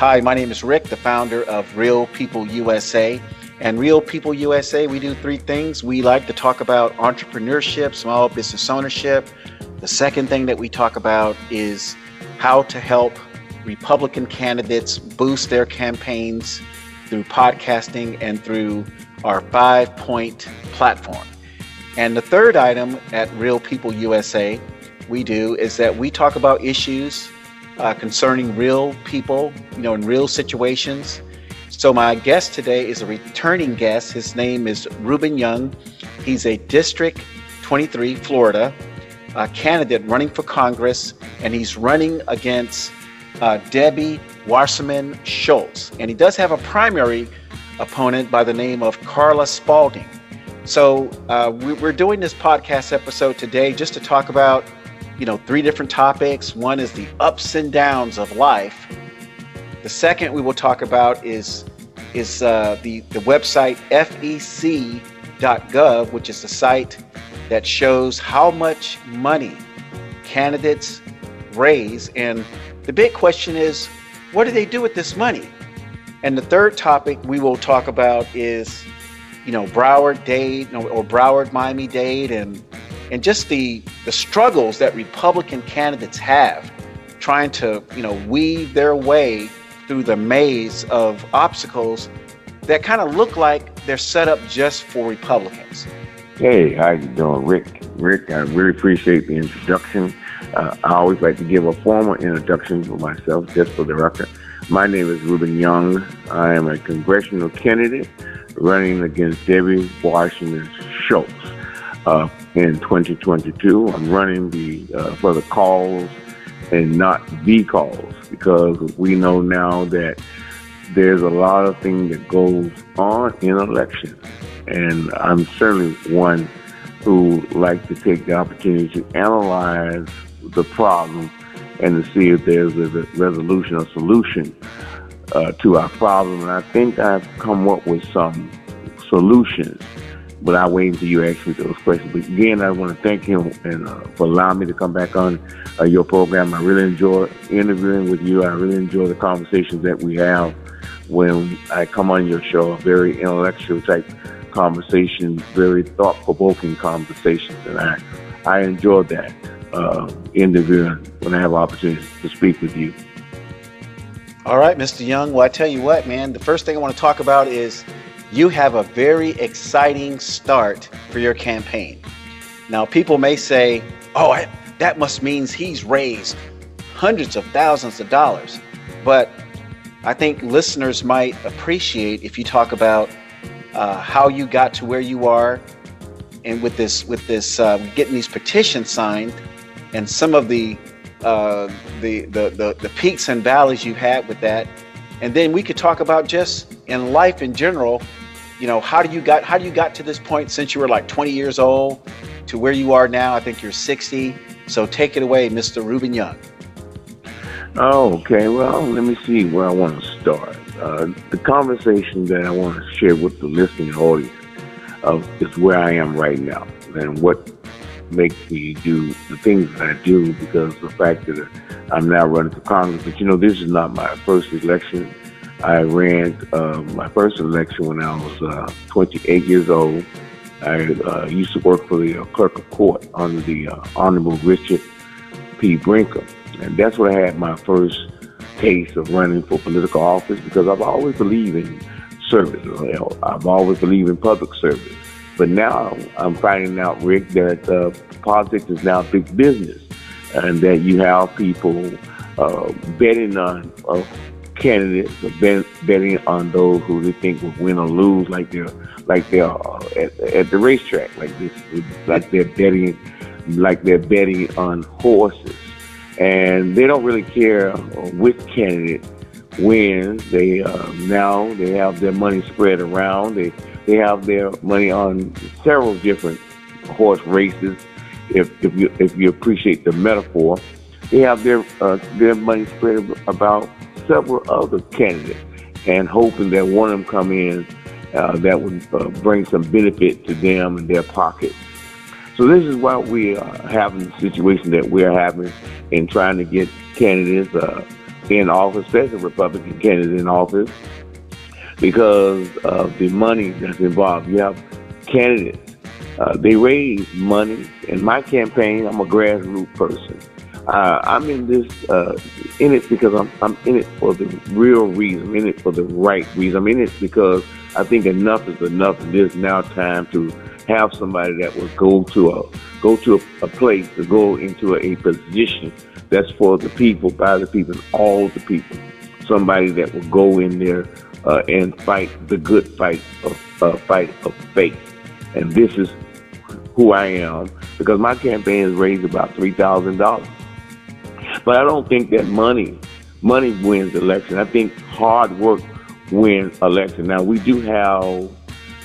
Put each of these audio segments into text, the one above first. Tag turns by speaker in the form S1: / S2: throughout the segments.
S1: Hi, my name is Rick, the founder of Real People USA. And Real People USA, we do three things. We like to talk about entrepreneurship, small business ownership. The second thing that we talk about is how to help Republican candidates boost their campaigns through podcasting and through our five point platform. And the third item at Real People USA we do is that we talk about issues uh, concerning real people, you know, in real situations. So my guest today is a returning guest. His name is Ruben Young. He's a District 23, Florida, candidate running for Congress, and he's running against uh, Debbie Wasserman Schultz. And he does have a primary opponent by the name of Carla Spalding. So uh, we, we're doing this podcast episode today just to talk about you know, three different topics. One is the ups and downs of life. The second we will talk about is is uh, the the website fec.gov, which is the site that shows how much money candidates raise, and the big question is, what do they do with this money? And the third topic we will talk about is, you know, Broward Dade or Broward Miami Dade and and just the the struggles that Republican candidates have trying to you know weave their way through the maze of obstacles that kind of look like they're set up just for Republicans.
S2: Hey, how you doing, Rick? Rick, I really appreciate the introduction. Uh, I always like to give a formal introduction for myself, just for the record. My name is Ruben Young. I am a congressional candidate running against Debbie Wasserman Schultz. Uh, in 2022. I'm running the uh, for the cause and not the calls because we know now that there's a lot of things that goes on in elections, and I'm certainly one who like to take the opportunity to analyze the problem and to see if there's a resolution or solution uh, to our problem. And I think I've come up with some solutions but I'll wait until you ask me those questions. But again, I want to thank him and uh, for allowing me to come back on uh, your program. I really enjoy interviewing with you. I really enjoy the conversations that we have when I come on your show. Very intellectual type conversations, very thought provoking conversations, and I I enjoy that uh, interviewing when I have opportunity to speak with you.
S1: All right, Mr. Young. Well, I tell you what, man. The first thing I want to talk about is you have a very exciting start for your campaign. Now, people may say, oh, I, that must means he's raised hundreds of thousands of dollars. But I think listeners might appreciate if you talk about uh, how you got to where you are, and with this, with this, uh, getting these petitions signed, and some of the, uh, the, the the the peaks and valleys you had with that, and then we could talk about just in life in general you know how do you got how do you got to this point since you were like 20 years old to where you are now? I think you're 60 so take it away mr ruben young.
S2: Oh okay. Well let me see where i want to start. Uh, the conversation that i want to share with the listening audience of is where i am right now and what makes me do the things that i do because the fact that i'm now running for congress. But you know this is not my first election I ran uh, my first election when I was uh, 28 years old. I uh, used to work for the uh, clerk of court under the uh, Honorable Richard P. Brinker. And that's where I had my first taste of running for political office because I've always believed in service. I've always believed in public service. But now I'm finding out, Rick, that uh, politics is now big business and that you have people betting on candidates betting on those who they think will win or lose, like they're like they're uh, at, at the racetrack, like this, like they're betting, like they're betting on horses, and they don't really care which candidate wins. They uh, now they have their money spread around. They they have their money on several different horse races. If if you if you appreciate the metaphor, they have their uh, their money spread about several other candidates and hoping that one of them come in uh, that would uh, bring some benefit to them and their pockets. So this is why we are having the situation that we're having in trying to get candidates uh, in office, especially Republican candidates in office, because of the money that's involved. You have candidates, uh, they raise money. In my campaign, I'm a grassroots person. Uh, I'm in this uh, in it because I'm I'm in it for the real reason. I'm in it for the right reason. I'm in it because I think enough is enough. It is now time to have somebody that will go to a go to a, a place to go into a, a, position that's for the people, by the people, all the people. Somebody that will go in there uh, and fight the good fight of uh, fight of faith. And this is who I am because my campaign has raised about three thousand dollars. But I don't think that money money wins election. I think hard work wins election. Now we do have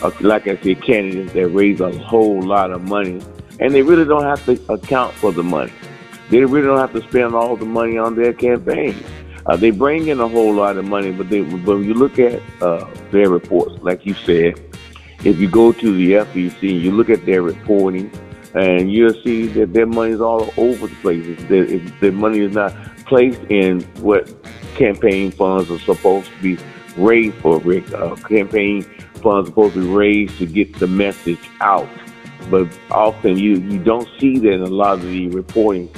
S2: uh, like I said, candidates that raise a whole lot of money, and they really don't have to account for the money. They really don't have to spend all the money on their campaign. Uh, they bring in a whole lot of money, but they, but when you look at uh, their reports, like you said, if you go to the FEC, and you look at their reporting, and you'll see that their money is all over the place. Their, their money is not placed in what campaign funds are supposed to be raised for. Uh, campaign funds are supposed to be raised to get the message out. But often you, you don't see that in a lot of the reporting.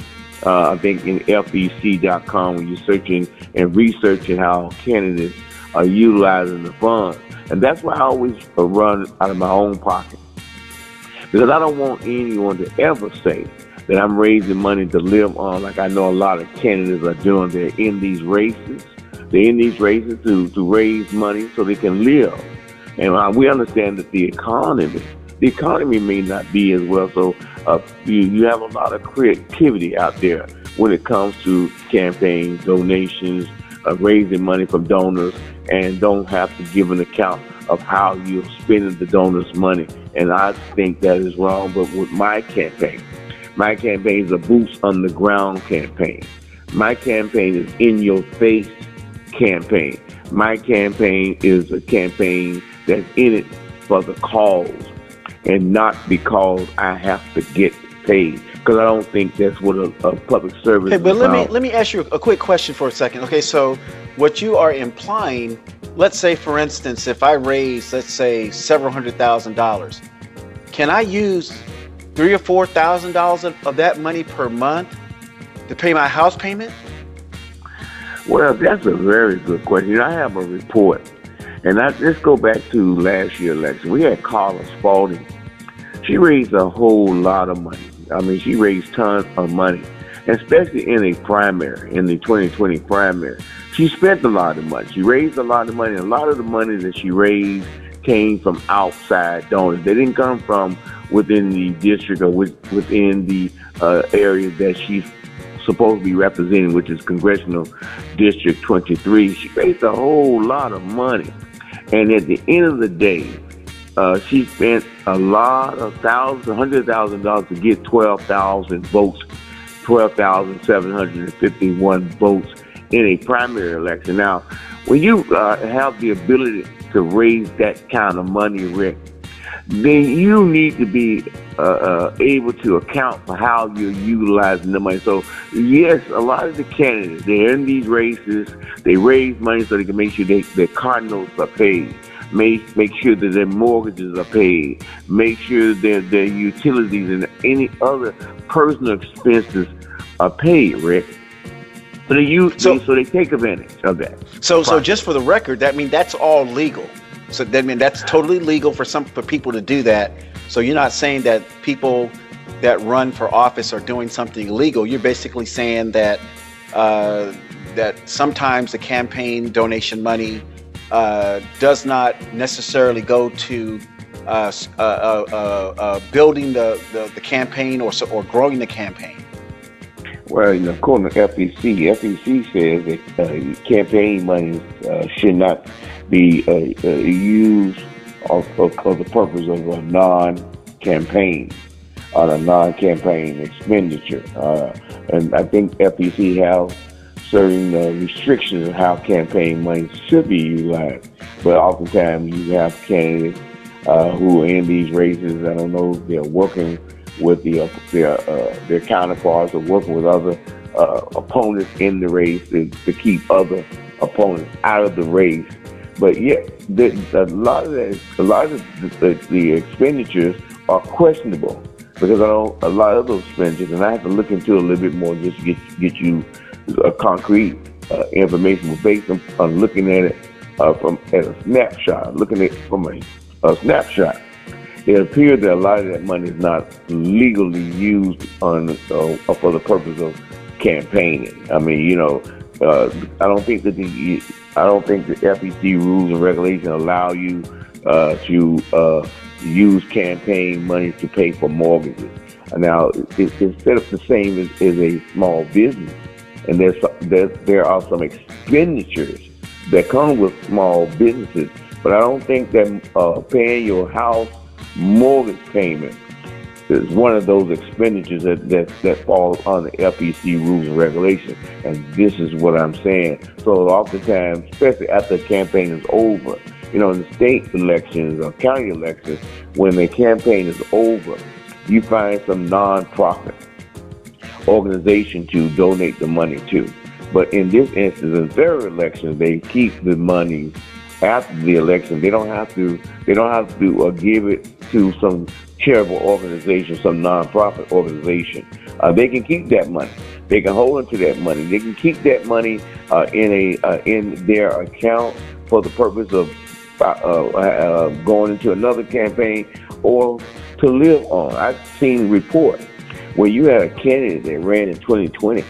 S2: Uh, I think in FEC.com when you're searching and researching how candidates are utilizing the funds. And that's why I always run out of my own pocket. Because I don't want anyone to ever say that I'm raising money to live on like I know a lot of candidates are doing. They're in these races. They're in these races to, to raise money so they can live. And uh, we understand that the economy, the economy may not be as well. So uh, you, you have a lot of creativity out there when it comes to campaigns, donations, uh, raising money from donors, and don't have to give an account of how you're spending the donors' money. And I think that is wrong. But with my campaign, my campaign is a boots on the ground campaign. My campaign is in your face campaign. My campaign is a campaign that's in it for the cause and not because I have to get paid. Because I don't think that's what a, a public service.
S1: Okay, but let me let me ask you a quick question for a second. Okay, so what you are implying, let's say for instance, if I raise, let's say several hundred thousand dollars, can I use three or four thousand dollars of that money per month to pay my house payment?
S2: Well, that's a very good question. I have a report and I, let's go back to last year election. We had Carla Spalding. She raised a whole lot of money. I mean, she raised tons of money, especially in a primary, in the 2020 primary. She spent a lot of money. She raised a lot of money. A lot of the money that she raised came from outside donors. They didn't come from within the district or within the uh, area that she's supposed to be representing, which is Congressional District 23. She raised a whole lot of money. And at the end of the day, uh, she spent a lot of thousands, hundred thousand dollars to get twelve thousand votes, twelve thousand seven hundred and fifty-one votes in a primary election. Now, when you uh, have the ability to raise that kind of money, Rick, then you need to be uh, uh, able to account for how you're utilizing the money. So, yes, a lot of the candidates, they're in these races, they raise money so they can make sure they, their cardinals are paid. Make, make sure that their mortgages are paid. Make sure that their utilities and any other personal expenses are paid, Rick. So they use, so, so they take advantage of that.
S1: So, so just for the record, that means that's all legal. So that I mean that's totally legal for some for people to do that. So you're not saying that people that run for office are doing something illegal. You're basically saying that uh, that sometimes the campaign donation money uh, does not necessarily go to uh, uh, uh, uh building the, the, the, campaign or or growing the campaign.
S2: Well, according to FEC, FEC says that campaign money should not be uh, uh, used for, for the purpose of a non-campaign on a non-campaign expenditure. Uh, and I think FEC has certain uh, restrictions on how campaign money should be utilized. But oftentimes you have candidates uh, who are in these races. I don't know if they're working with the, uh, their uh, their counterparts or working with other uh, opponents in the race to, to keep other opponents out of the race. But yet, the, a lot of the, a lot of the, the, expenditures are questionable because I know a lot of those expenditures, and I have to look into a little bit more just to get get you a concrete uh, information. But based on, on, looking at it uh, from at a snapshot, looking at it from a, a snapshot, it appears that a lot of that money is not legally used on uh, for the purpose of campaigning. I mean, you know, uh, I don't think that the I don't think the FEC rules and regulations allow you uh, to uh, use campaign money to pay for mortgages. Now, it, it's set up the same as, as a small business, and there's there, there are some expenditures that come with small businesses, but I don't think that uh, paying your house mortgage payment is one of those expenditures that, that, that falls under FEC rules and regulations. And this is what I'm saying. So oftentimes, especially after the campaign is over, you know, in the state elections or county elections, when the campaign is over, you find some nonprofit organization to donate the money to. But in this instance, in their elections, they keep the money after the election. They don't have to. They don't have to uh, give it to some charitable organization, some nonprofit organization. Uh, they can keep that money. They can hold onto that money. They can keep that money uh, in a uh, in their account for the purpose of uh, uh, going into another campaign or to live on. I've seen reports where you had a candidate that ran in 2020,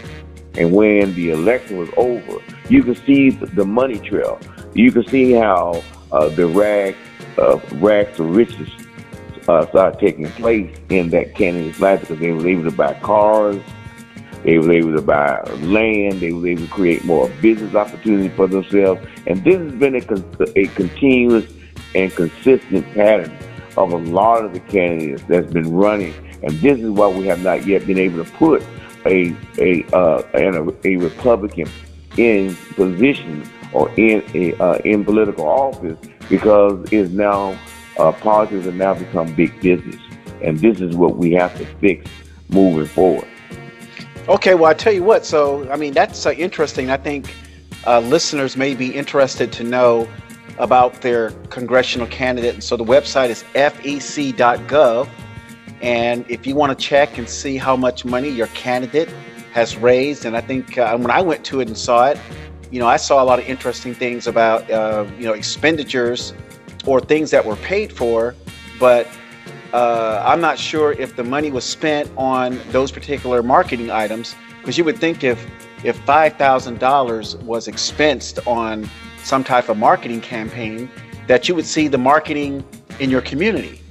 S2: and when the election was over, you could see the money trail. You can see how uh, the rag, uh, rags to riches uh, started taking place in that candidate's life because they were able to buy cars, they were able to buy land, they were able to create more business opportunities for themselves. And this has been a, a continuous and consistent pattern of a lot of the candidates that's been running. And this is why we have not yet been able to put a a uh, a, a Republican in position or in uh, in political office because it's now uh, politics have now become big business, and this is what we have to fix moving forward.
S1: Okay, well, I tell you what. So, I mean, that's uh, interesting. I think uh, listeners may be interested to know about their congressional candidate. And so the website is fec.gov. And if you want to check and see how much money your candidate has raised, and I think uh, when I went to it and saw it, you know, I saw a lot of interesting things about, uh, you know, expenditures or things that were paid for, but uh, I'm not sure if the money was spent on those particular marketing items because you would think if if five thousand dollars was expensed on some type of marketing campaign, that you would see the marketing in your community.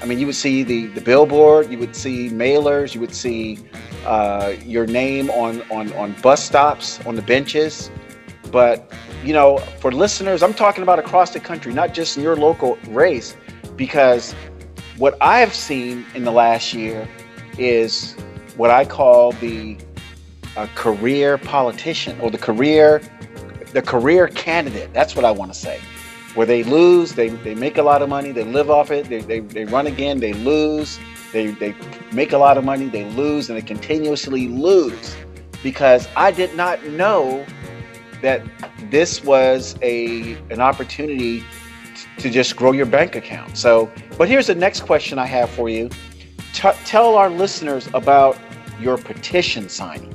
S1: I mean, you would see the the billboard, you would see mailers, you would see uh, your name on on on bus stops, on the benches. But you know, for listeners, I'm talking about across the country, not just in your local race, because what I've seen in the last year is what I call the uh, career politician or the career the career candidate. That's what I want to say. Where they lose, they, they make a lot of money, they live off it, they, they, they run again, they lose, they, they make a lot of money, they lose, and they continuously lose. Because I did not know that this was a an opportunity to just grow your bank account. So, but here's the next question I have for you. T- tell our listeners about your petition signing,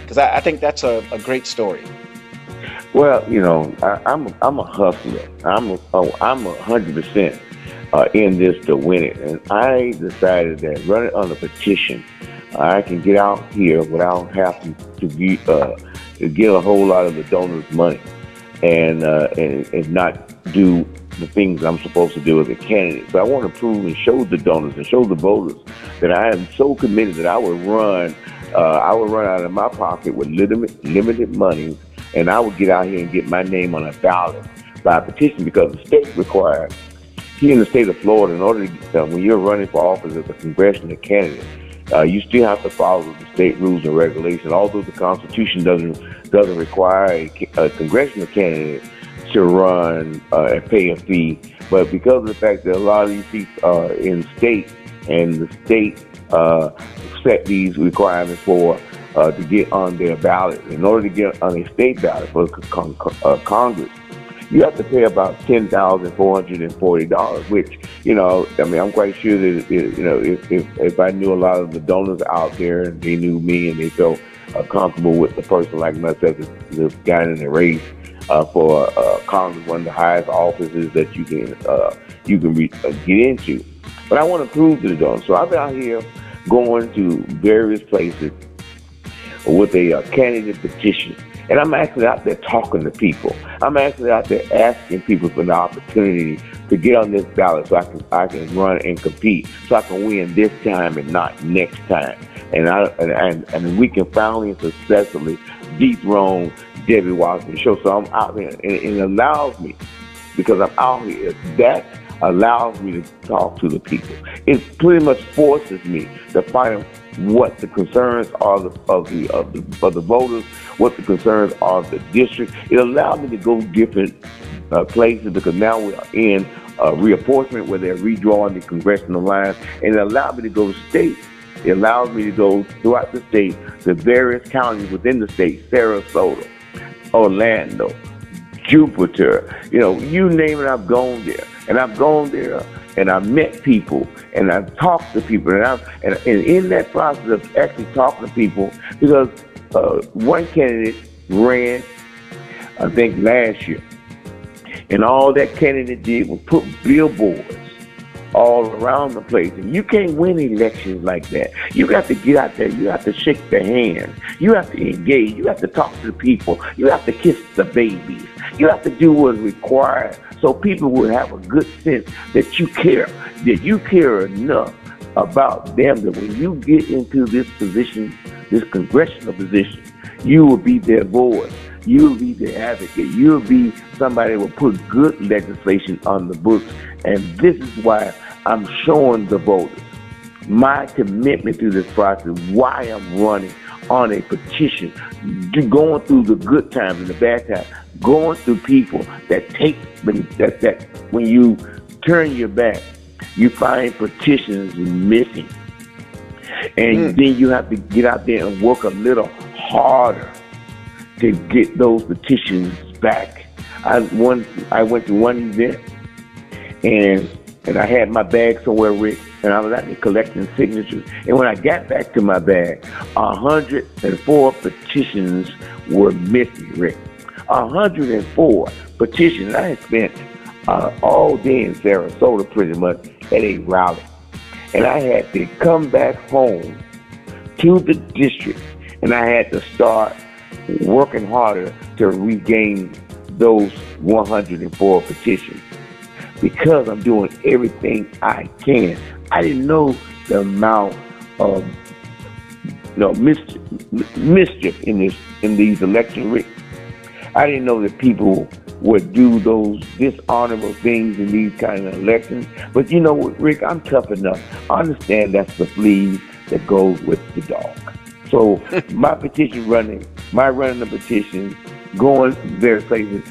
S1: because I, I, think that's a, a, great story.
S2: Well, you know, I, am I'm, I'm a hustler. I'm a, oh, I'm a hundred percent uh, in this to win it, and I decided that running on a petition, I can get out here without having to be. Uh, get a whole lot of the donors' money and, uh, and, and not do the things I'm supposed to do as a candidate. But I want to prove and show the donors and show the voters that I am so committed that I would run. Uh, I would run out of my pocket with limited limited money, and I would get out here and get my name on a ballot by petition because the state requires. Here in the state of Florida, in order to, uh, when you're running for office as a congressional candidate, uh, you still have to follow the state rules and regulations. Although the Constitution doesn't doesn't require a, a congressional candidate to run uh, and pay a fee, but because of the fact that a lot of these seats are in state and the state uh, set these requirements for uh, to get on their ballot. In order to get on a state ballot for con- uh, Congress, you have to pay about ten thousand four hundred and forty dollars. Which you know, I mean, I'm quite sure that you know, if, if if I knew a lot of the donors out there and they knew me and they felt uh, comfortable with the person like myself, the, the guy in the race uh, for uh, Congress, one of the highest offices that you can uh, you can re- uh, get into. But I want to prove to the donors. So I've been out here going to various places with a uh, candidate petition. And I'm actually out there talking to people. I'm actually out there asking people for the opportunity to get on this ballot so I can I can run and compete, so I can win this time and not next time. And I and and, we can finally and successfully dethrone Debbie Wasserman Schultz. So I'm out there, and it allows me because I'm out here. That allows me to talk to the people. It pretty much forces me to find what the concerns are of the, of the, of the, of the voters, what the concerns are of the district. It allowed me to go different uh, places because now we are in uh, reapportionment where they're redrawing the congressional lines, and it allowed me to go to states. It allows me to go throughout the state to various counties within the state, Sarasota, Orlando, Jupiter, you know, you name it, I've gone there. And I've gone there and I've met people and I've talked to people. And, I've, and, and in that process of actually talking to people, because uh, one candidate ran, I think, last year. And all that candidate did was put billboards all around the place. And you can't win elections like that. You got to get out there. You have to shake their hand. You have to engage. You have to talk to the people. You have to kiss the babies. You have to do what's required so people will have a good sense that you care, that you care enough about them that when you get into this position, this congressional position, you will be their voice. You'll be the advocate. You'll be somebody that will put good legislation on the books. And this is why I'm showing the voters my commitment to this process, why I'm running on a petition, going through the good times and the bad times, going through people that take that that when you turn your back, you find petitions missing, and mm. then you have to get out there and work a little harder to get those petitions back. I one I went to one event and and I had my bag somewhere, Rick, and I was out there collecting signatures. And when I got back to my bag, 104 petitions were missing, Rick. 104 petitions. I spent uh, all day in Sarasota pretty much at a rally. And I had to come back home to the district and I had to start working harder to regain those 104 petitions because I'm doing everything I can. I didn't know the amount of you know, mischief, mischief in this in these elections. I didn't know that people would do those dishonorable things in these kind of elections. But you know what, Rick, I'm tough enough. I understand that's the flea that goes with the dog. So my petition running, my running the petition, going various places.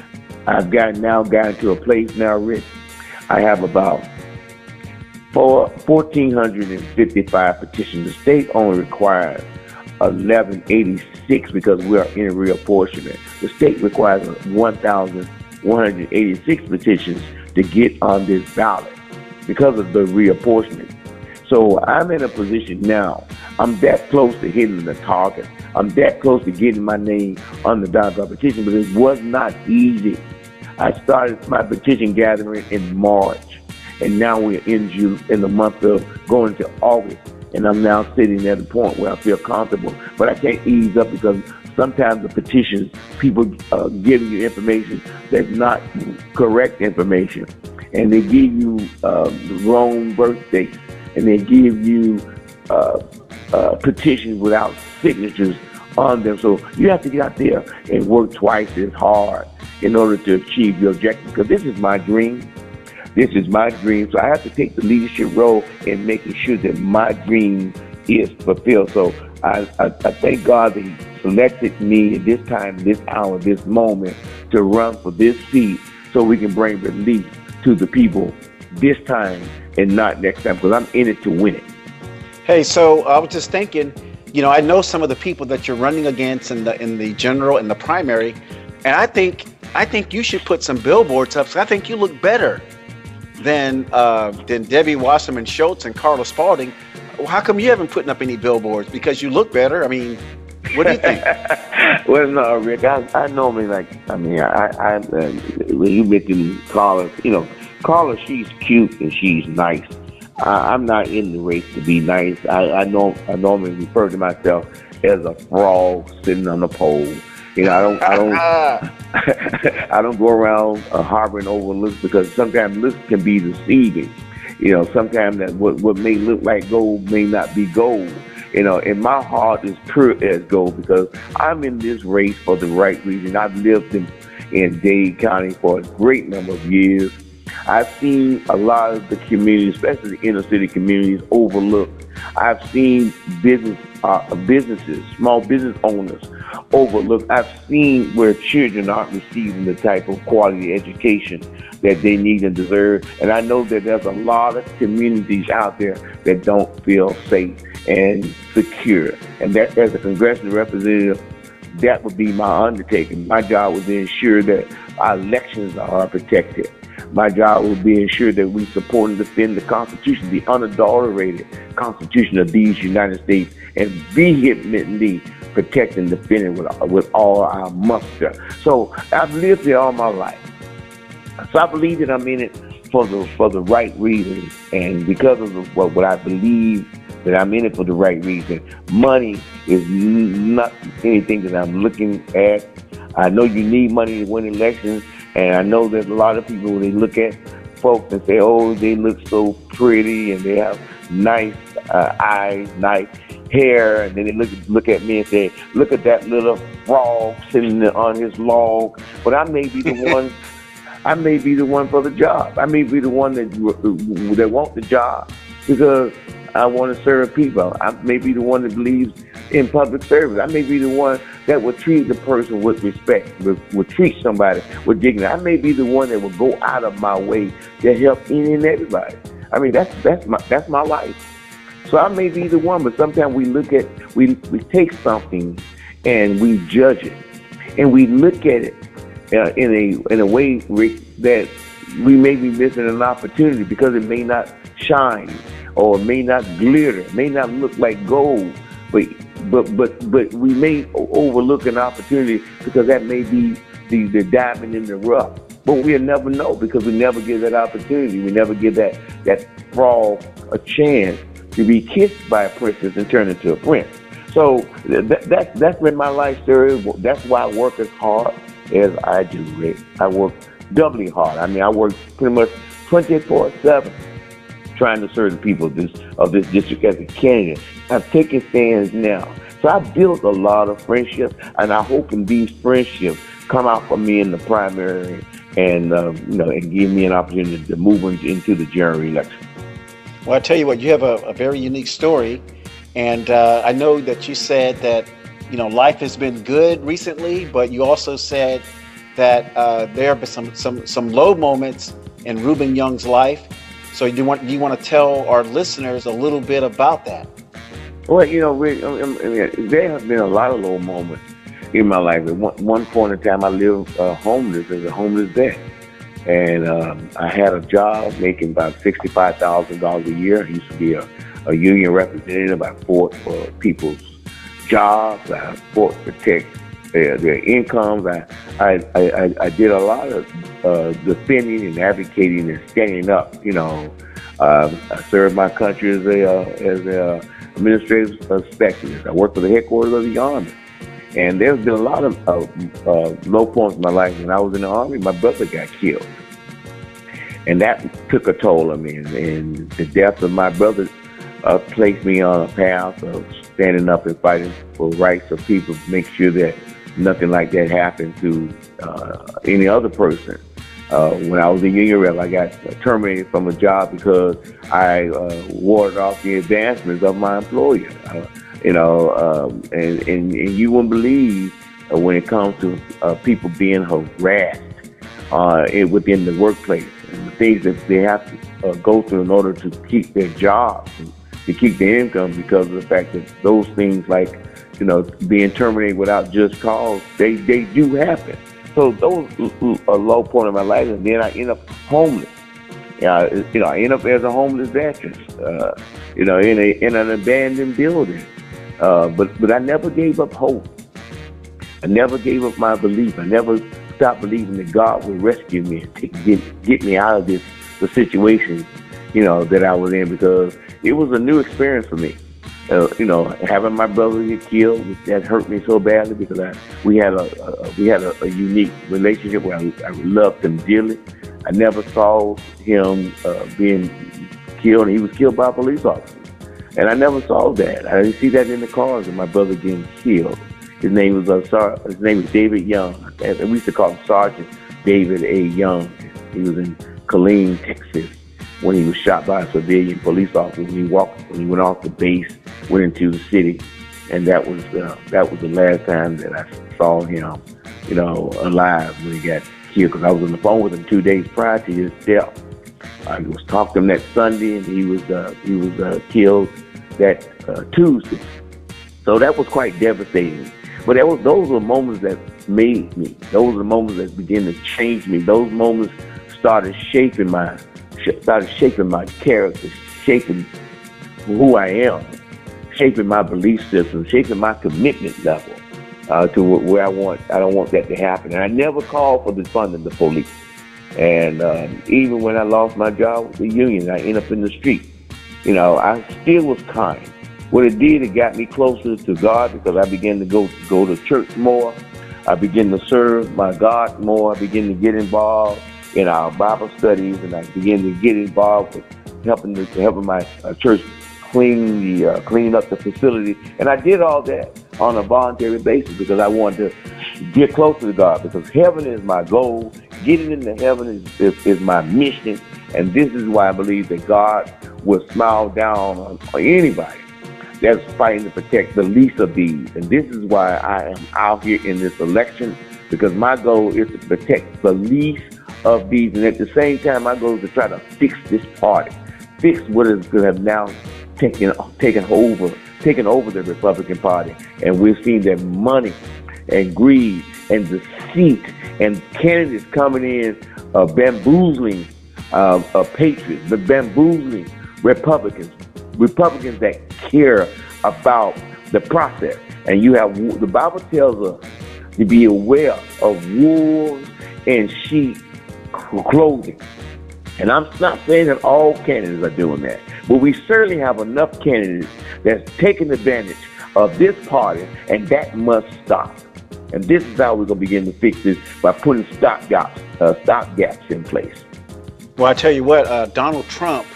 S2: I've got now gotten to a place now, Rick. I have about four, 1,455 petitions. The state only requires 1186 because we are in reapportionment. The state requires 1,186 petitions to get on this ballot because of the reapportionment. So I'm in a position now. I'm that close to hitting the target. I'm that close to getting my name on the ballot petition, but it was not easy. I started my petition gathering in March, and now we're in June, in the month of going to August and I'm now sitting at the point where I feel comfortable. But I can't ease up because sometimes the petitions, people uh, giving you information that's not correct information, and they give you uh, wrong birth dates, and they give you uh, uh, petitions without signatures on them. So you have to get out there and work twice as hard in order to achieve your objective. Because this is my dream. This is my dream. So I have to take the leadership role in making sure that my dream is fulfilled. So I, I, I thank God that He selected me at this time, this hour, this moment to run for this seat so we can bring relief to the people this time and not next time because I'm in it to win it.
S1: Hey, so I was just thinking, you know, I know some of the people that you're running against in the in the general and the primary, and I think I think you should put some billboards up. So I think you look better than uh, than Debbie Wasserman Schultz and Carla Spalding. How come you haven't putting up any billboards? Because you look better. I mean, what do you think?
S2: well, no, Rick. I, I normally like. I mean, I, I uh, when you mention Carla, you know, Carla, she's cute and she's nice. I, I'm not in the race to be nice. I, I know. I normally refer to myself as a frog sitting on a pole. You know, I don't, I don't, I don't go around uh, harboring over looks because sometimes looks can be deceiving. You know, sometimes that what what may look like gold may not be gold. You know, and my heart is pure as gold because I'm in this race for the right reason. I've lived in in Dade County for a great number of years. I've seen a lot of the community, especially the inner city communities, overlooked. I've seen business uh, businesses, small business owners overlooked. I've seen where children aren't receiving the type of quality education that they need and deserve. And I know that there's a lot of communities out there that don't feel safe and secure. And that as a congressional representative, that would be my undertaking. My job would be ensure that our elections are protected my job would be ensure that we support and defend the Constitution, the unadulterated Constitution of these United States, and vehemently protect and defend it with, with all our muster. So I've lived here all my life. So I believe that I'm in it for the for the right reason, and because of what, what I believe that I'm in it for the right reason. Money is not anything that I'm looking at. I know you need money to win elections, and I know there's a lot of people when they look at folks and say, "Oh, they look so pretty and they have nice uh, eyes, nice hair," and then they look look at me and say, "Look at that little frog sitting on his log." But I may be the one. I may be the one for the job. I may be the one that that want the job because I want to serve people. I may be the one that believes in public service. I may be the one that will treat the person with respect, will, will treat somebody with dignity. I may be the one that will go out of my way to help any and everybody. I mean, that's that's my that's my life. So I may be the one, but sometimes we look at we we take something and we judge it, and we look at it uh, in a in a way that we may be missing an opportunity because it may not shine or it may not glitter, it may not look like gold, but but but but we may overlook an opportunity because that may be the, the diamond in the rough. But we'll never know because we never give that opportunity. We never give that that frog a chance to be kissed by a princess and turn into a prince. So that, that's that's been my life story. That's why I work as hard as I do, Rick. I work doubly hard. I mean, I work pretty much 24 7 trying to serve the people of this of this district as a candidate. I'm taking stands now. So I built a lot of friendships, and I hope these friendships come out for me in the primary, and uh, you know, and give me an opportunity to move into the general election.
S1: Well, I tell you what, you have a, a very unique story, and uh, I know that you said that you know life has been good recently, but you also said that uh, there have been some some some low moments in Ruben Young's life so do you want you want to tell our listeners a little bit about that?
S2: Well, you know, we, I mean, there have been a lot of low moments in my life. At one, one point in time, I lived uh, homeless as a homeless vet, and um, I had a job making about sixty-five thousand dollars a year. I used to be a, a union representative. I fought for people's jobs. I fought to protect their, their incomes. I, I, I, I did a lot of uh, defending and advocating and standing up. You know, uh, I served my country as a uh, as a administrative specialist. I worked for the headquarters of the army, and there's been a lot of uh, uh, low points in my life. When I was in the army, my brother got killed, and that took a toll on me. And, and the death of my brother uh, placed me on a path of standing up and fighting for rights of people, make sure that nothing like that happened to uh, any other person. Uh, when I was a union rep, I got terminated from a job because I uh, warded off the advancements of my employer. Uh, you know, um, and, and, and you wouldn't believe uh, when it comes to uh, people being harassed uh, within the workplace and the things that they have to go through in order to keep their jobs. to keep the income because of the fact that those things like, you know, being terminated without just cause, they, they do happen. So those a low point in my life, and then I end up homeless. You know, I end up as a homeless veteran, uh, you know, in a in an abandoned building. Uh, but but I never gave up hope. I never gave up my belief. I never stopped believing that God would rescue me and take, get get me out of this the situation, you know, that I was in because it was a new experience for me. Uh, you know, having my brother get killed that hurt me so badly because I we had a, a we had a, a, unique relationship where I, I, loved him dearly. I never saw him uh, being killed. He was killed by a police officer, and I never saw that. I didn't see that in the cars of my brother getting killed. His name was uh, Sar- his name was David Young. And we used to call him Sergeant David A. Young. He was in Killeen, Texas when he was shot by a civilian police officer when he walked when he went off the base, went into the city, and that was uh, that was the last time that I saw him, you know, alive when he got killed. Because I was on the phone with him two days prior to his death. I was talking to him that Sunday, and he was uh, he was uh, killed that uh, Tuesday. So that was quite devastating. But that was, those were moments that made me. Those were moments that began to change me. Those moments started shaping my started shaping my character, shaping who I am, shaping my belief system, shaping my commitment level uh, to where I want. I don't want that to happen. And I never called for the defunding the police. And um, even when I lost my job with the union, I ended up in the street. You know, I still was kind. What it did, it got me closer to God because I began to go go to church more. I began to serve my God more. I began to get involved in our Bible studies, and I began to get involved with helping the, helping my uh, church clean the uh, clean up the facility, and I did all that on a voluntary basis because I wanted to get closer to God because heaven is my goal. Getting into heaven is, is, is my mission, and this is why I believe that God will smile down on, on anybody that's fighting to protect the least of these. And this is why I am out here in this election because my goal is to protect the least of these. And at the same time, my goal is to try to fix this party, fix what is going to have now taken taken over, taken over the Republican Party. And we've seen that money and greed and deceit and candidates coming in uh, bamboozling uh, uh, patriots, but bamboozling Republicans, Republicans that care about the process. And you have the Bible tells us to be aware of wolves and sheep clothing. And I'm not saying that all candidates are doing that, but we certainly have enough candidates that's taking advantage of this party, and that must stop. And this is how we're going to begin to fix this by putting stop gaps, uh, stop gaps in place.
S1: Well, I tell you what, uh, Donald Trump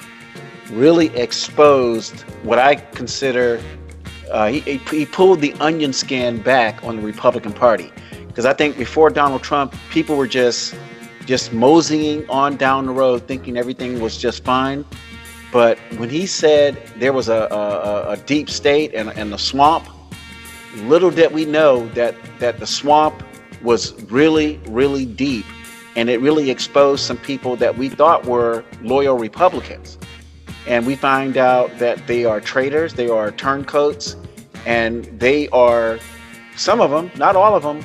S1: really exposed what I consider uh, he, he pulled the onion skin back on the Republican Party because I think before Donald Trump, people were just just moseying on down the road, thinking everything was just fine. But when he said there was a, a, a deep state and, and the swamp, little did we know that that the swamp was really, really deep, and it really exposed some people that we thought were loyal Republicans. And we find out that they are traitors, they are turncoats, and they are some of them, not all of them,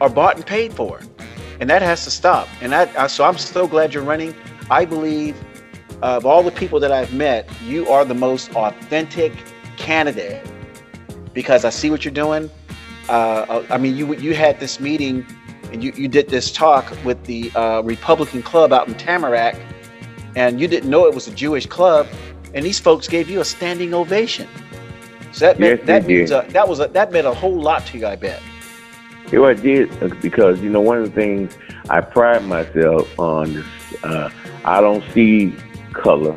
S1: are bought and paid for and that has to stop. And that uh, so I'm so glad you're running. I believe of all the people that I've met, you are the most authentic candidate because I see what you're doing. Uh, I mean, you you had this meeting and you, you did this talk with the uh, Republican club out in Tamarac, and you didn't know it was a Jewish club, and these folks gave you a standing ovation. So that meant, that means a, that was a, that meant a whole lot to you, I bet.
S2: Yeah, I did because you know one of the things I pride myself on is uh, I don't see color,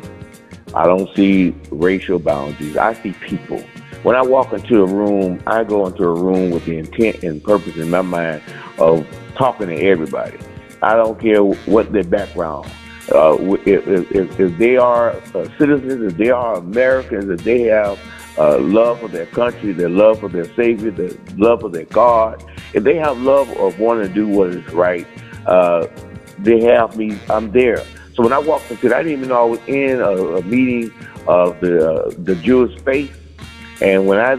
S2: I don't see racial boundaries. I see people. When I walk into a room, I go into a room with the intent and purpose in my mind of talking to everybody. I don't care what their background. Uh, if, if, if, they are uh, citizens, if they are Americans, if they have uh, love for their country, their love for their Savior, their love for their God, if they have love of wanting to do what is right, uh, they have me. I'm there. So when I walked into, it, I didn't even know I was in a, a meeting of the uh, the Jewish faith. And when I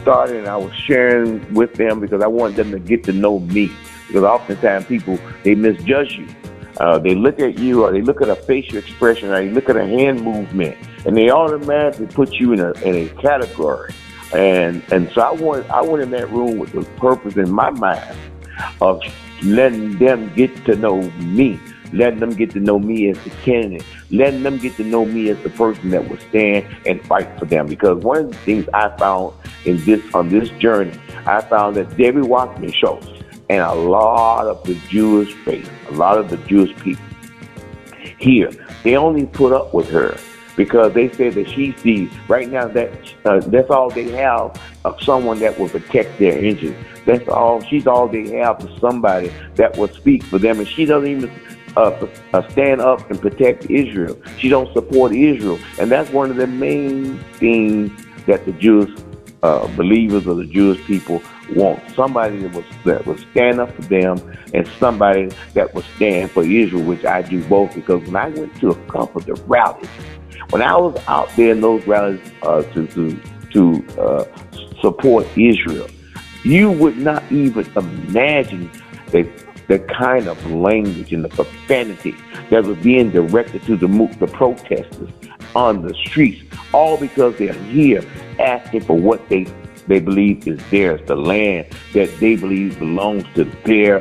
S2: started, and I was sharing with them because I wanted them to get to know me. Because oftentimes people they misjudge you. Uh, they look at you, or they look at a facial expression, or they look at a hand movement, and they automatically put you in a in a category. And and so I went I went in that room with the purpose in my mind of letting them get to know me, letting them get to know me as the candidate, letting them get to know me as the person that will stand and fight for them. Because one of the things I found in this on this journey, I found that Debbie Wasserman Schultz and a lot of the Jewish faith, a lot of the Jewish people here, they only put up with her because they say that she's the right now that uh, that's all they have of someone that will protect their interests. That's all she's all they have is somebody that will speak for them, and she doesn't even uh, uh, stand up and protect Israel. She don't support Israel, and that's one of the main things that the Jewish uh, believers or the Jewish people want. Somebody that will that will stand up for them, and somebody that will stand for Israel, which I do both. Because when I went to a couple of the rallies, when I was out there in those rallies uh, to to to uh, support Israel, you would not even imagine the the kind of language and the profanity that was being directed to the the protesters on the streets, all because they're here asking for what they they believe is theirs, the land that they believe belongs to their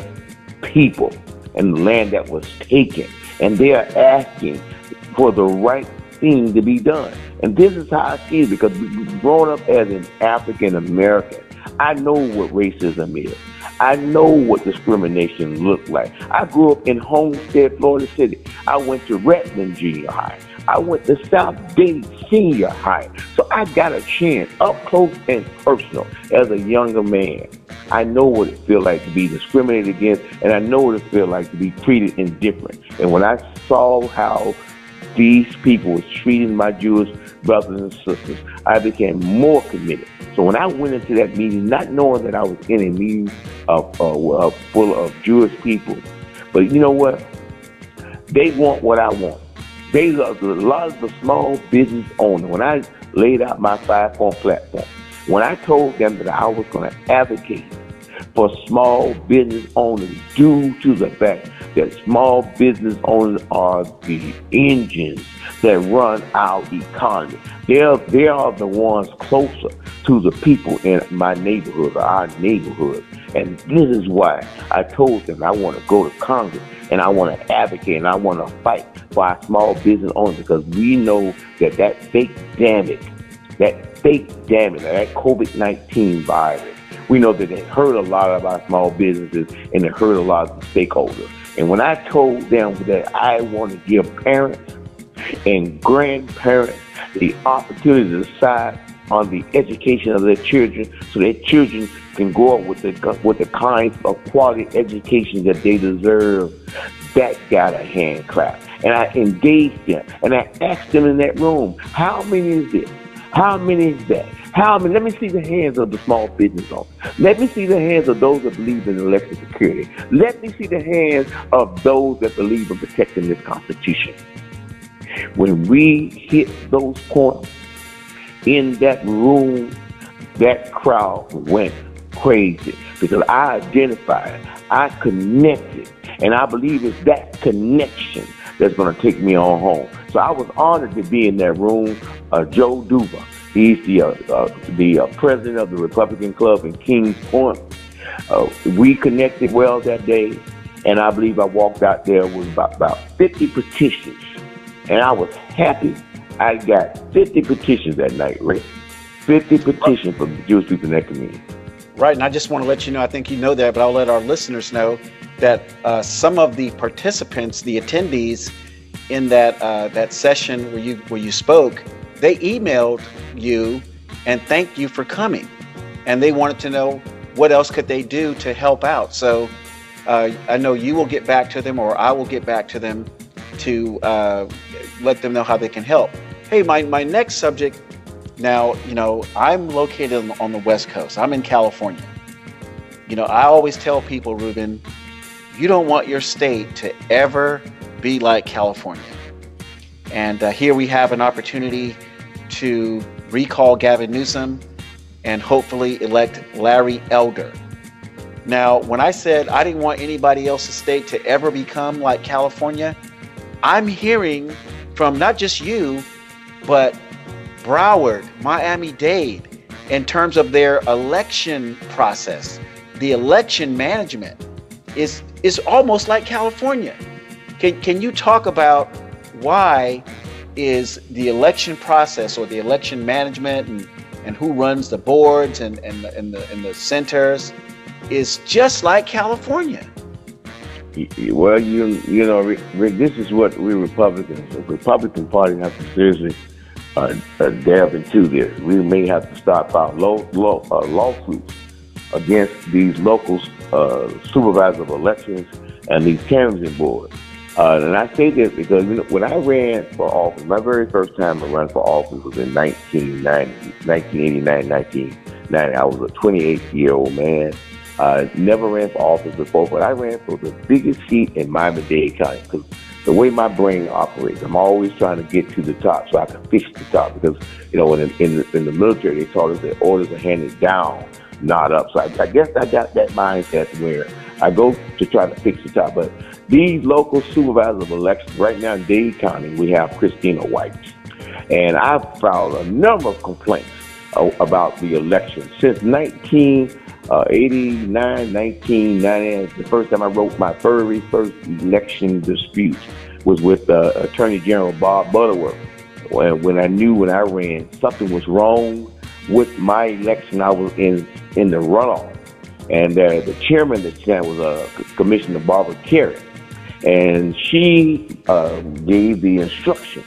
S2: people, and the land that was taken, and they are asking for the right thing to be done. And this is how I see it because growing up as an African American, I know what racism is. I know what discrimination looked like. I grew up in Homestead, Florida City. I went to Redland Junior High. I went to South Dade Senior High. So I got a chance up close and personal as a younger man. I know what it feels like to be discriminated against, and I know what it feels like to be treated indifferent. And when I saw how these people were treating my Jewish brothers and sisters, I became more committed. So when I went into that meeting, not knowing that I was in a meeting of, uh, full of Jewish people, but you know what? They want what I want. They love a lot of the small business owners. When I laid out my five-point platform, when I told them that I was going to advocate for small business owners due to the fact that small business owners are the engines that run our economy. They're, they are the ones closer to the people in my neighborhood or our neighborhood. And this is why I told them I want to go to Congress and I want to advocate and I want to fight for our small business owners because we know that that fake damage, that fake damage, that COVID-19 virus, we know that it hurt a lot of our small businesses and it hurt a lot of the stakeholders. And when I told them that I want to give parents and grandparents the opportunity to decide on the education of their children so their children can grow up with the with the kind of quality education that they deserve, that got a hand clap. And I engaged them and I asked them in that room, how many is this? How many is that? How many? Let me see the hands of the small business owners. Let me see the hands of those that believe in election security. Let me see the hands of those that believe in protecting this Constitution. When we hit those points in that room, that crowd went crazy because I identified, I connected, and I believe it's that connection that's going to take me on home. So I was honored to be in that room. Uh, Joe Duva, He's the uh, uh, the uh, president of the Republican Club in Kings Point. Uh, we connected well that day, and I believe I walked out there with about, about 50 petitions, and I was happy. I got 50 petitions that night, Rick. 50 petitions from the Jewish people in that community.
S1: Right, and I just want to let you know, I think you know that, but I'll let our listeners know that uh, some of the participants, the attendees in that uh, that session where you where you spoke, they emailed you and thanked you for coming. And they wanted to know what else could they do to help out. So uh, I know you will get back to them or I will get back to them to uh, let them know how they can help. Hey, my, my next subject now, you know, I'm located on the West Coast. I'm in California. You know, I always tell people, Ruben, you don't want your state to ever be like California. And uh, here we have an opportunity to recall Gavin Newsom and hopefully elect Larry Elder. Now, when I said I didn't want anybody else's state to ever become like California, I'm hearing from not just you, but Broward, Miami Dade, in terms of their election process, the election management is is almost like California. Can can you talk about why is the election process or the election management and, and who runs the boards and, and, the, and, the, and the centers is just like California?
S2: Well, you you know, Rick, this is what we Republicans, the Republican Party, have to seriously uh, uh, delve into this. We may have to start filing uh, lawsuits against these local uh, supervisors of elections and these canvassing boards. Uh, and I say this because you know, when I ran for office, my very first time I ran for office was in 1990, 1989, 1990. I was a 28 year old man. Uh, never ran for office before, but I ran for the biggest seat in Miami-Dade County because the way my brain operates, I'm always trying to get to the top so I can fix the top. Because you know, in, in, the, in the military, they taught us that orders are handed down, not up. So I, I guess I got that mindset where I go to try to fix the top. But these local supervisors of elections, right now in Dade County, we have Christina White. And I've filed a number of complaints uh, about the election since 1989, 1990. The first time I wrote my very first election dispute was with uh, Attorney General Bob Butterworth. When, I knew when I ran something was wrong with my election, I was in in the runoff and uh, the chairman of the was uh, Commissioner Barbara Carey. And she uh, gave the instruction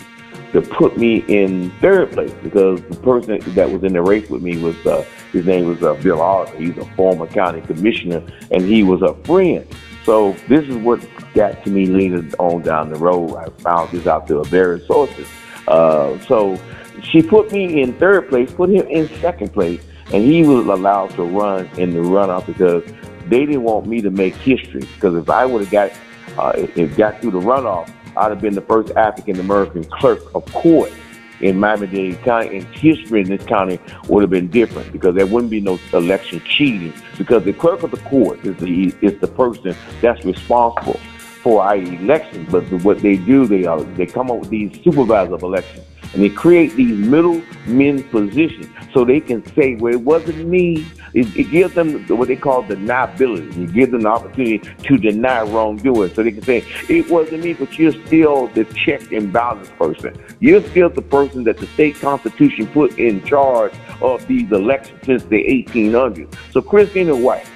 S2: to put me in third place because the person that was in the race with me was, uh, his name was uh, Bill Oliver. He's a former county commissioner and he was a friend. So this is what got to me later on down the road. I found this out through various sources. Uh, so she put me in third place, put him in second place, and he was allowed to run in the runoff because they didn't want me to make history. Because if I would have got, uh, if got through the runoff, I'd have been the first African American clerk of court in Miami-Dade County, and history in this county would have been different because there wouldn't be no election cheating. Because the clerk of the court is the is the person that's responsible for our elections. But what they do, they are they come up with these supervisors of elections and they create these middle men positions so they can say, well, it wasn't me. It, it gives them what they call deniability. It gives them the opportunity to deny wrongdoing. So they can say, it wasn't me, but you're still the check and balance person. You're still the person that the state constitution put in charge of these elections since the 1800s. So Christina White,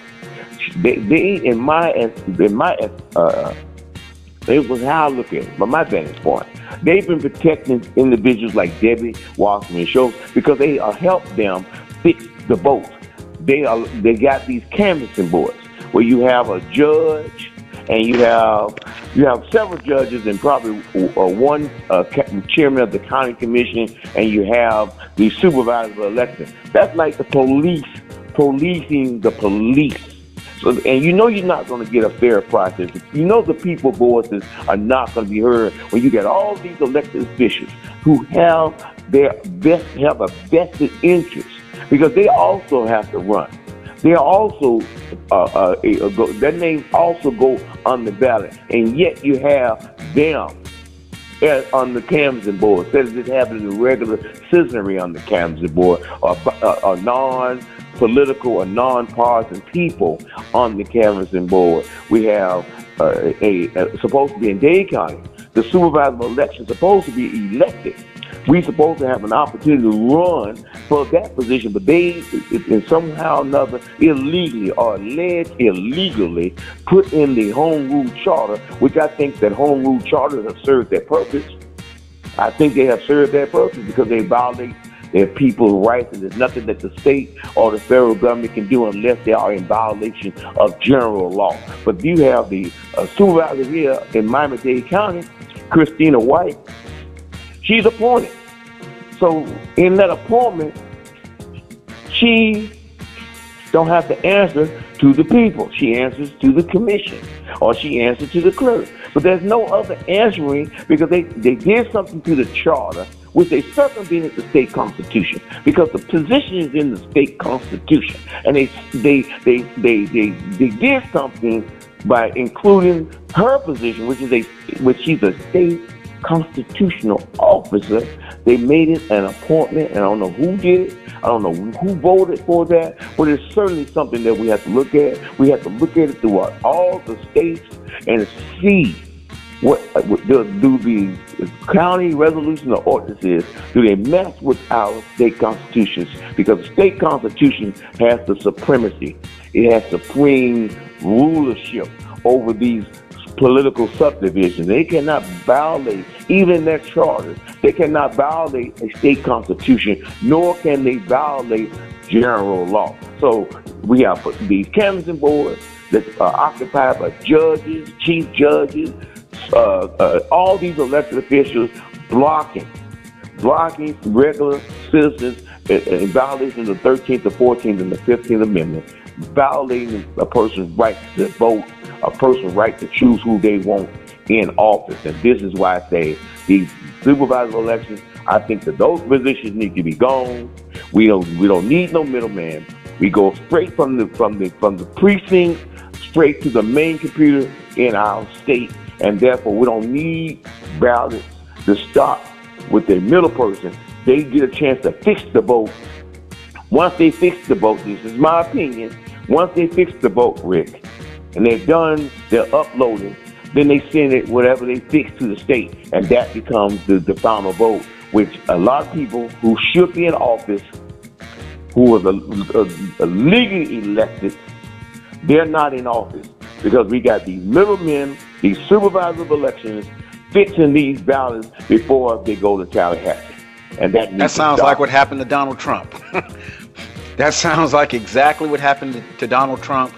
S2: they, they in my, in my, uh, it was how I look at it, But my vantage point. They've been protecting individuals like Debbie Wasserman Schultz because they uh, help them fix the votes. They are they got these canvassing boards where you have a judge and you have you have several judges and probably uh, one uh, chairman of the county commission, and you have the supervisor of election. That's like the police policing the police so, and you know you're not going to get a fair process. You know the people voices are not going to be heard when you get all these elected officials who have their best have a vested interest because they also have to run. They also uh, uh, go, their names also go on the ballot, and yet you have them on the Camden board instead of just having the regular citizenry on the Camden board or, uh, or non political or non-partisan people on the canvassing board. We have uh, a, a, supposed to be in Dade County. The supervisor of elections supposed to be elected. We supposed to have an opportunity to run for that position, but they, in somehow or another, illegally or alleged illegally, put in the home rule charter, which I think that home rule charters have served their purpose. I think they have served their purpose because they violate their people's rights, and there's nothing that the state or the federal government can do unless they are in violation of general law. But you have the uh, supervisor here in Miami-Dade County, Christina White. She's appointed. So in that appointment, she don't have to answer to the people. She answers to the commission or she answers to the clerk. But there's no other answering because they, they did something to the charter which they circumvented the state constitution because the position is in the state constitution, and they they they they they, they did something by including her position, which is a which she's a state constitutional officer. They made it an appointment, and I don't know who did it. I don't know who voted for that, but it's certainly something that we have to look at. We have to look at it throughout all the states and see what, do, do the county resolution or ordinances do they mess with our state constitutions? Because the state constitution has the supremacy. It has supreme rulership over these political subdivisions. They cannot violate even their charters. They cannot violate a state constitution, nor can they violate general law. So we have these canvassing boards that are occupied by judges, chief judges, uh, uh, Uh, uh, all these elected officials blocking, blocking regular citizens in, violation of the 13th, the 14th, and the 15th Amendment, violating a person's right to vote, a person's right to choose who they want in office. And this is why I say these supervisor elections, I think that those positions need to be gone. We don't we don't need no middleman. We go straight from the from the from the precinct straight to the main computer in our state and therefore we don't need ballots to stop with the middle person. They get a chance to fix the vote. Once they fix the vote, this is my opinion. Once they fix the vote, Rick, and they're done, they're uploading. Then they send it whatever they fix to the state, and that becomes the, the final vote. Which a lot of people who should be in office, who are the, uh, legally elected, they're not in office because we got these middlemen these supervisors of elections fixing these ballots before they go to Tallahassee. And that
S1: that sounds like what happened to Donald Trump. that sounds like exactly what happened to Donald Trump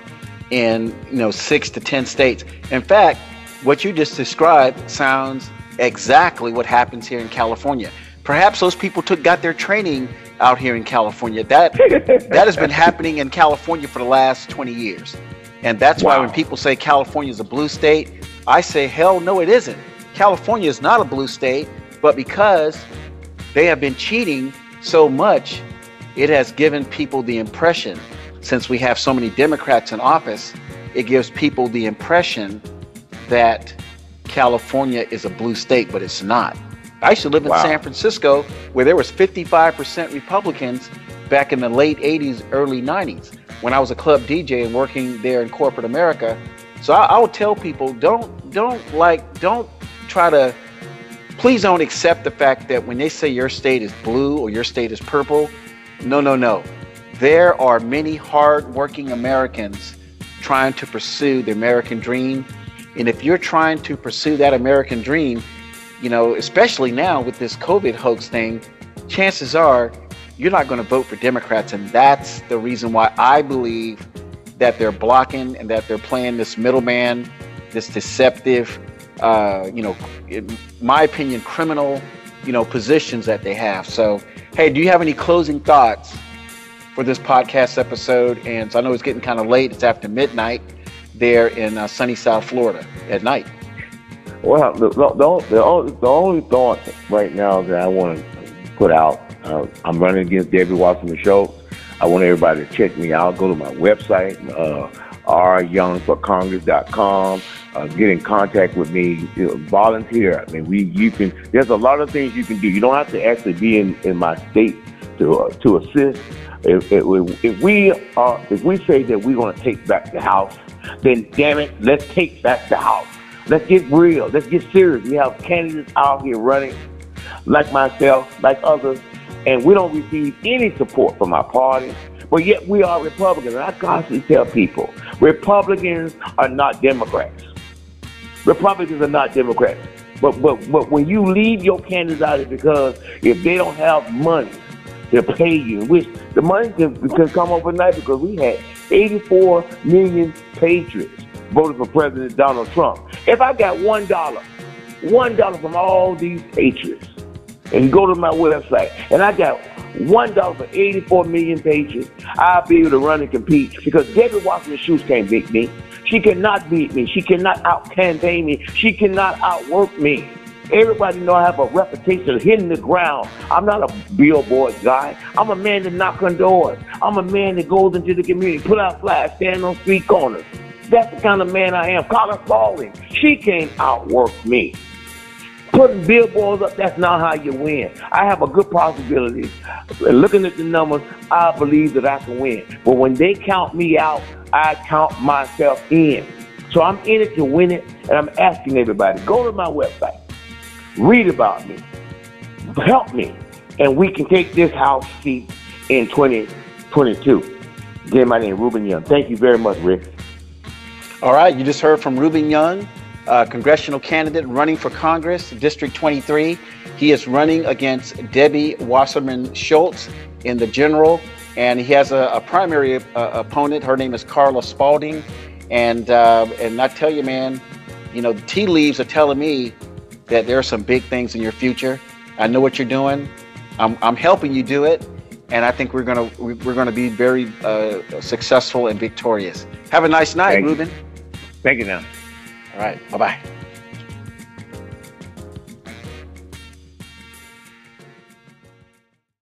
S1: in you know six to ten states. In fact, what you just described sounds exactly what happens here in California. Perhaps those people took got their training out here in California. That that has been happening in California for the last 20 years. And that's wow. why when people say California is a blue state, I say, hell no, it isn't. California is not a blue state, but because they have been cheating so much, it has given people the impression, since we have so many Democrats in office, it gives people the impression that California is a blue state, but it's not. I used to live in wow. San Francisco where there was 55% Republicans back in the late 80s, early 90s when I was a club DJ and working there in corporate America. So I, I would tell people don't don't like don't try to please don't accept the fact that when they say your state is blue or your state is purple, no, no, no. There are many hardworking Americans trying to pursue the American dream. And if you're trying to pursue that American dream, you know, especially now with this COVID hoax thing, chances are you're not going to vote for Democrats. And that's the reason why I believe that they're blocking and that they're playing this middleman, this deceptive, uh, you know, in my opinion, criminal, you know, positions that they have. So, hey, do you have any closing thoughts for this podcast episode? And so I know it's getting kind of late. It's after midnight there in uh, sunny South Florida at night.
S2: Well, the, the, the, the only thought right now that I want to put out uh, I'm running against Debbie Wasserman Schultz. I want everybody to check me out. Go to my website, uh, ryoungforcongress.com. Uh, get in contact with me. You know, volunteer. I mean, we you can. There's a lot of things you can do. You don't have to actually be in, in my state to uh, to assist. If, if, if we are, if we say that we're going to take back the house, then damn it, let's take back the house. Let's get real. Let's get serious. We have candidates out here running, like myself, like others, and we don't receive any support from our party. But yet we are Republicans. And I constantly tell people, Republicans are not Democrats. Republicans are not Democrats. But but but when you leave your candidates out because if they don't have money to pay you, which the money can, can come overnight because we had 84 million patriots voted for President Donald Trump. If I got one dollar, one dollar from all these patriots, and go to my website, and I got one dollar for 84 million pages, I'll be able to run and compete because Debbie Wasserman Schultz can't beat me. She cannot beat me. She cannot out campaign me. She cannot outwork me. Everybody know I have a reputation hitting the ground. I'm not a billboard guy. I'm a man that knock on doors. I'm a man that goes into the community, put out flags, stand on street corners. That's the kind of man I am. Carla Spalding, she can't outwork me. Putting billboards up, that's not how you win. I have a good possibility. Looking at the numbers, I believe that I can win. But when they count me out, I count myself in. So I'm in it to win it, and I'm asking everybody, go to my website, read about me, help me, and we can take this house seat in 2022. Again, my name is Ruben Young. Thank you very much, Rick.
S1: All right, you just heard from Ruben Young, uh, congressional candidate running for Congress, District 23. He is running against Debbie Wasserman Schultz in the general, and he has a, a primary uh, opponent. Her name is Carla Spalding, and uh, and I tell you, man, you know, the tea leaves are telling me that there are some big things in your future. I know what you're doing. I'm, I'm helping you do it, and I think we're gonna we're gonna be very uh, successful and victorious. Have a nice night,
S2: Thank
S1: Ruben.
S2: You. Thank you now.
S1: All right. Bye bye.